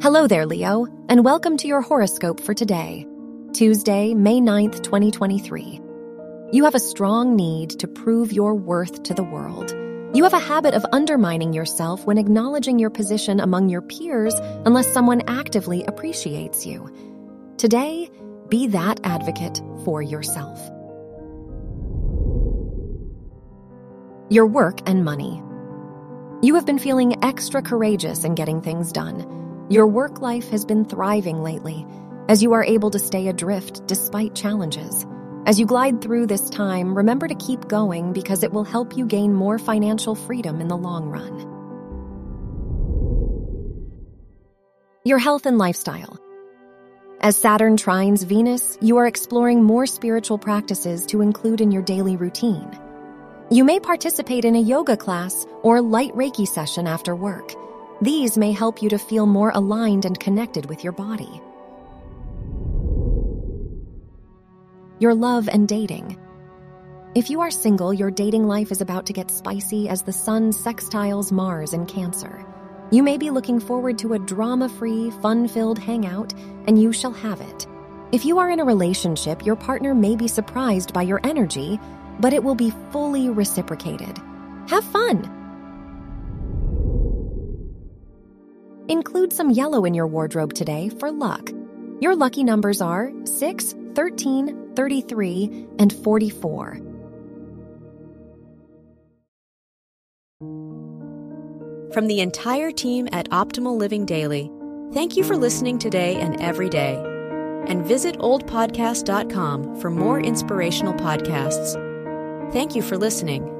Hello there, Leo, and welcome to your horoscope for today, Tuesday, May 9th, 2023. You have a strong need to prove your worth to the world. You have a habit of undermining yourself when acknowledging your position among your peers unless someone actively appreciates you. Today, be that advocate for yourself. Your work and money. You have been feeling extra courageous in getting things done. Your work life has been thriving lately, as you are able to stay adrift despite challenges. As you glide through this time, remember to keep going because it will help you gain more financial freedom in the long run. Your health and lifestyle. As Saturn trines Venus, you are exploring more spiritual practices to include in your daily routine. You may participate in a yoga class or light Reiki session after work. These may help you to feel more aligned and connected with your body. Your love and dating. If you are single, your dating life is about to get spicy as the sun sextiles Mars in Cancer. You may be looking forward to a drama free, fun filled hangout, and you shall have it. If you are in a relationship, your partner may be surprised by your energy, but it will be fully reciprocated. Have fun! Include some yellow in your wardrobe today for luck. Your lucky numbers are 6, 13, 33, and 44. From the entire team at Optimal Living Daily, thank you for listening today and every day. And visit oldpodcast.com for more inspirational podcasts. Thank you for listening.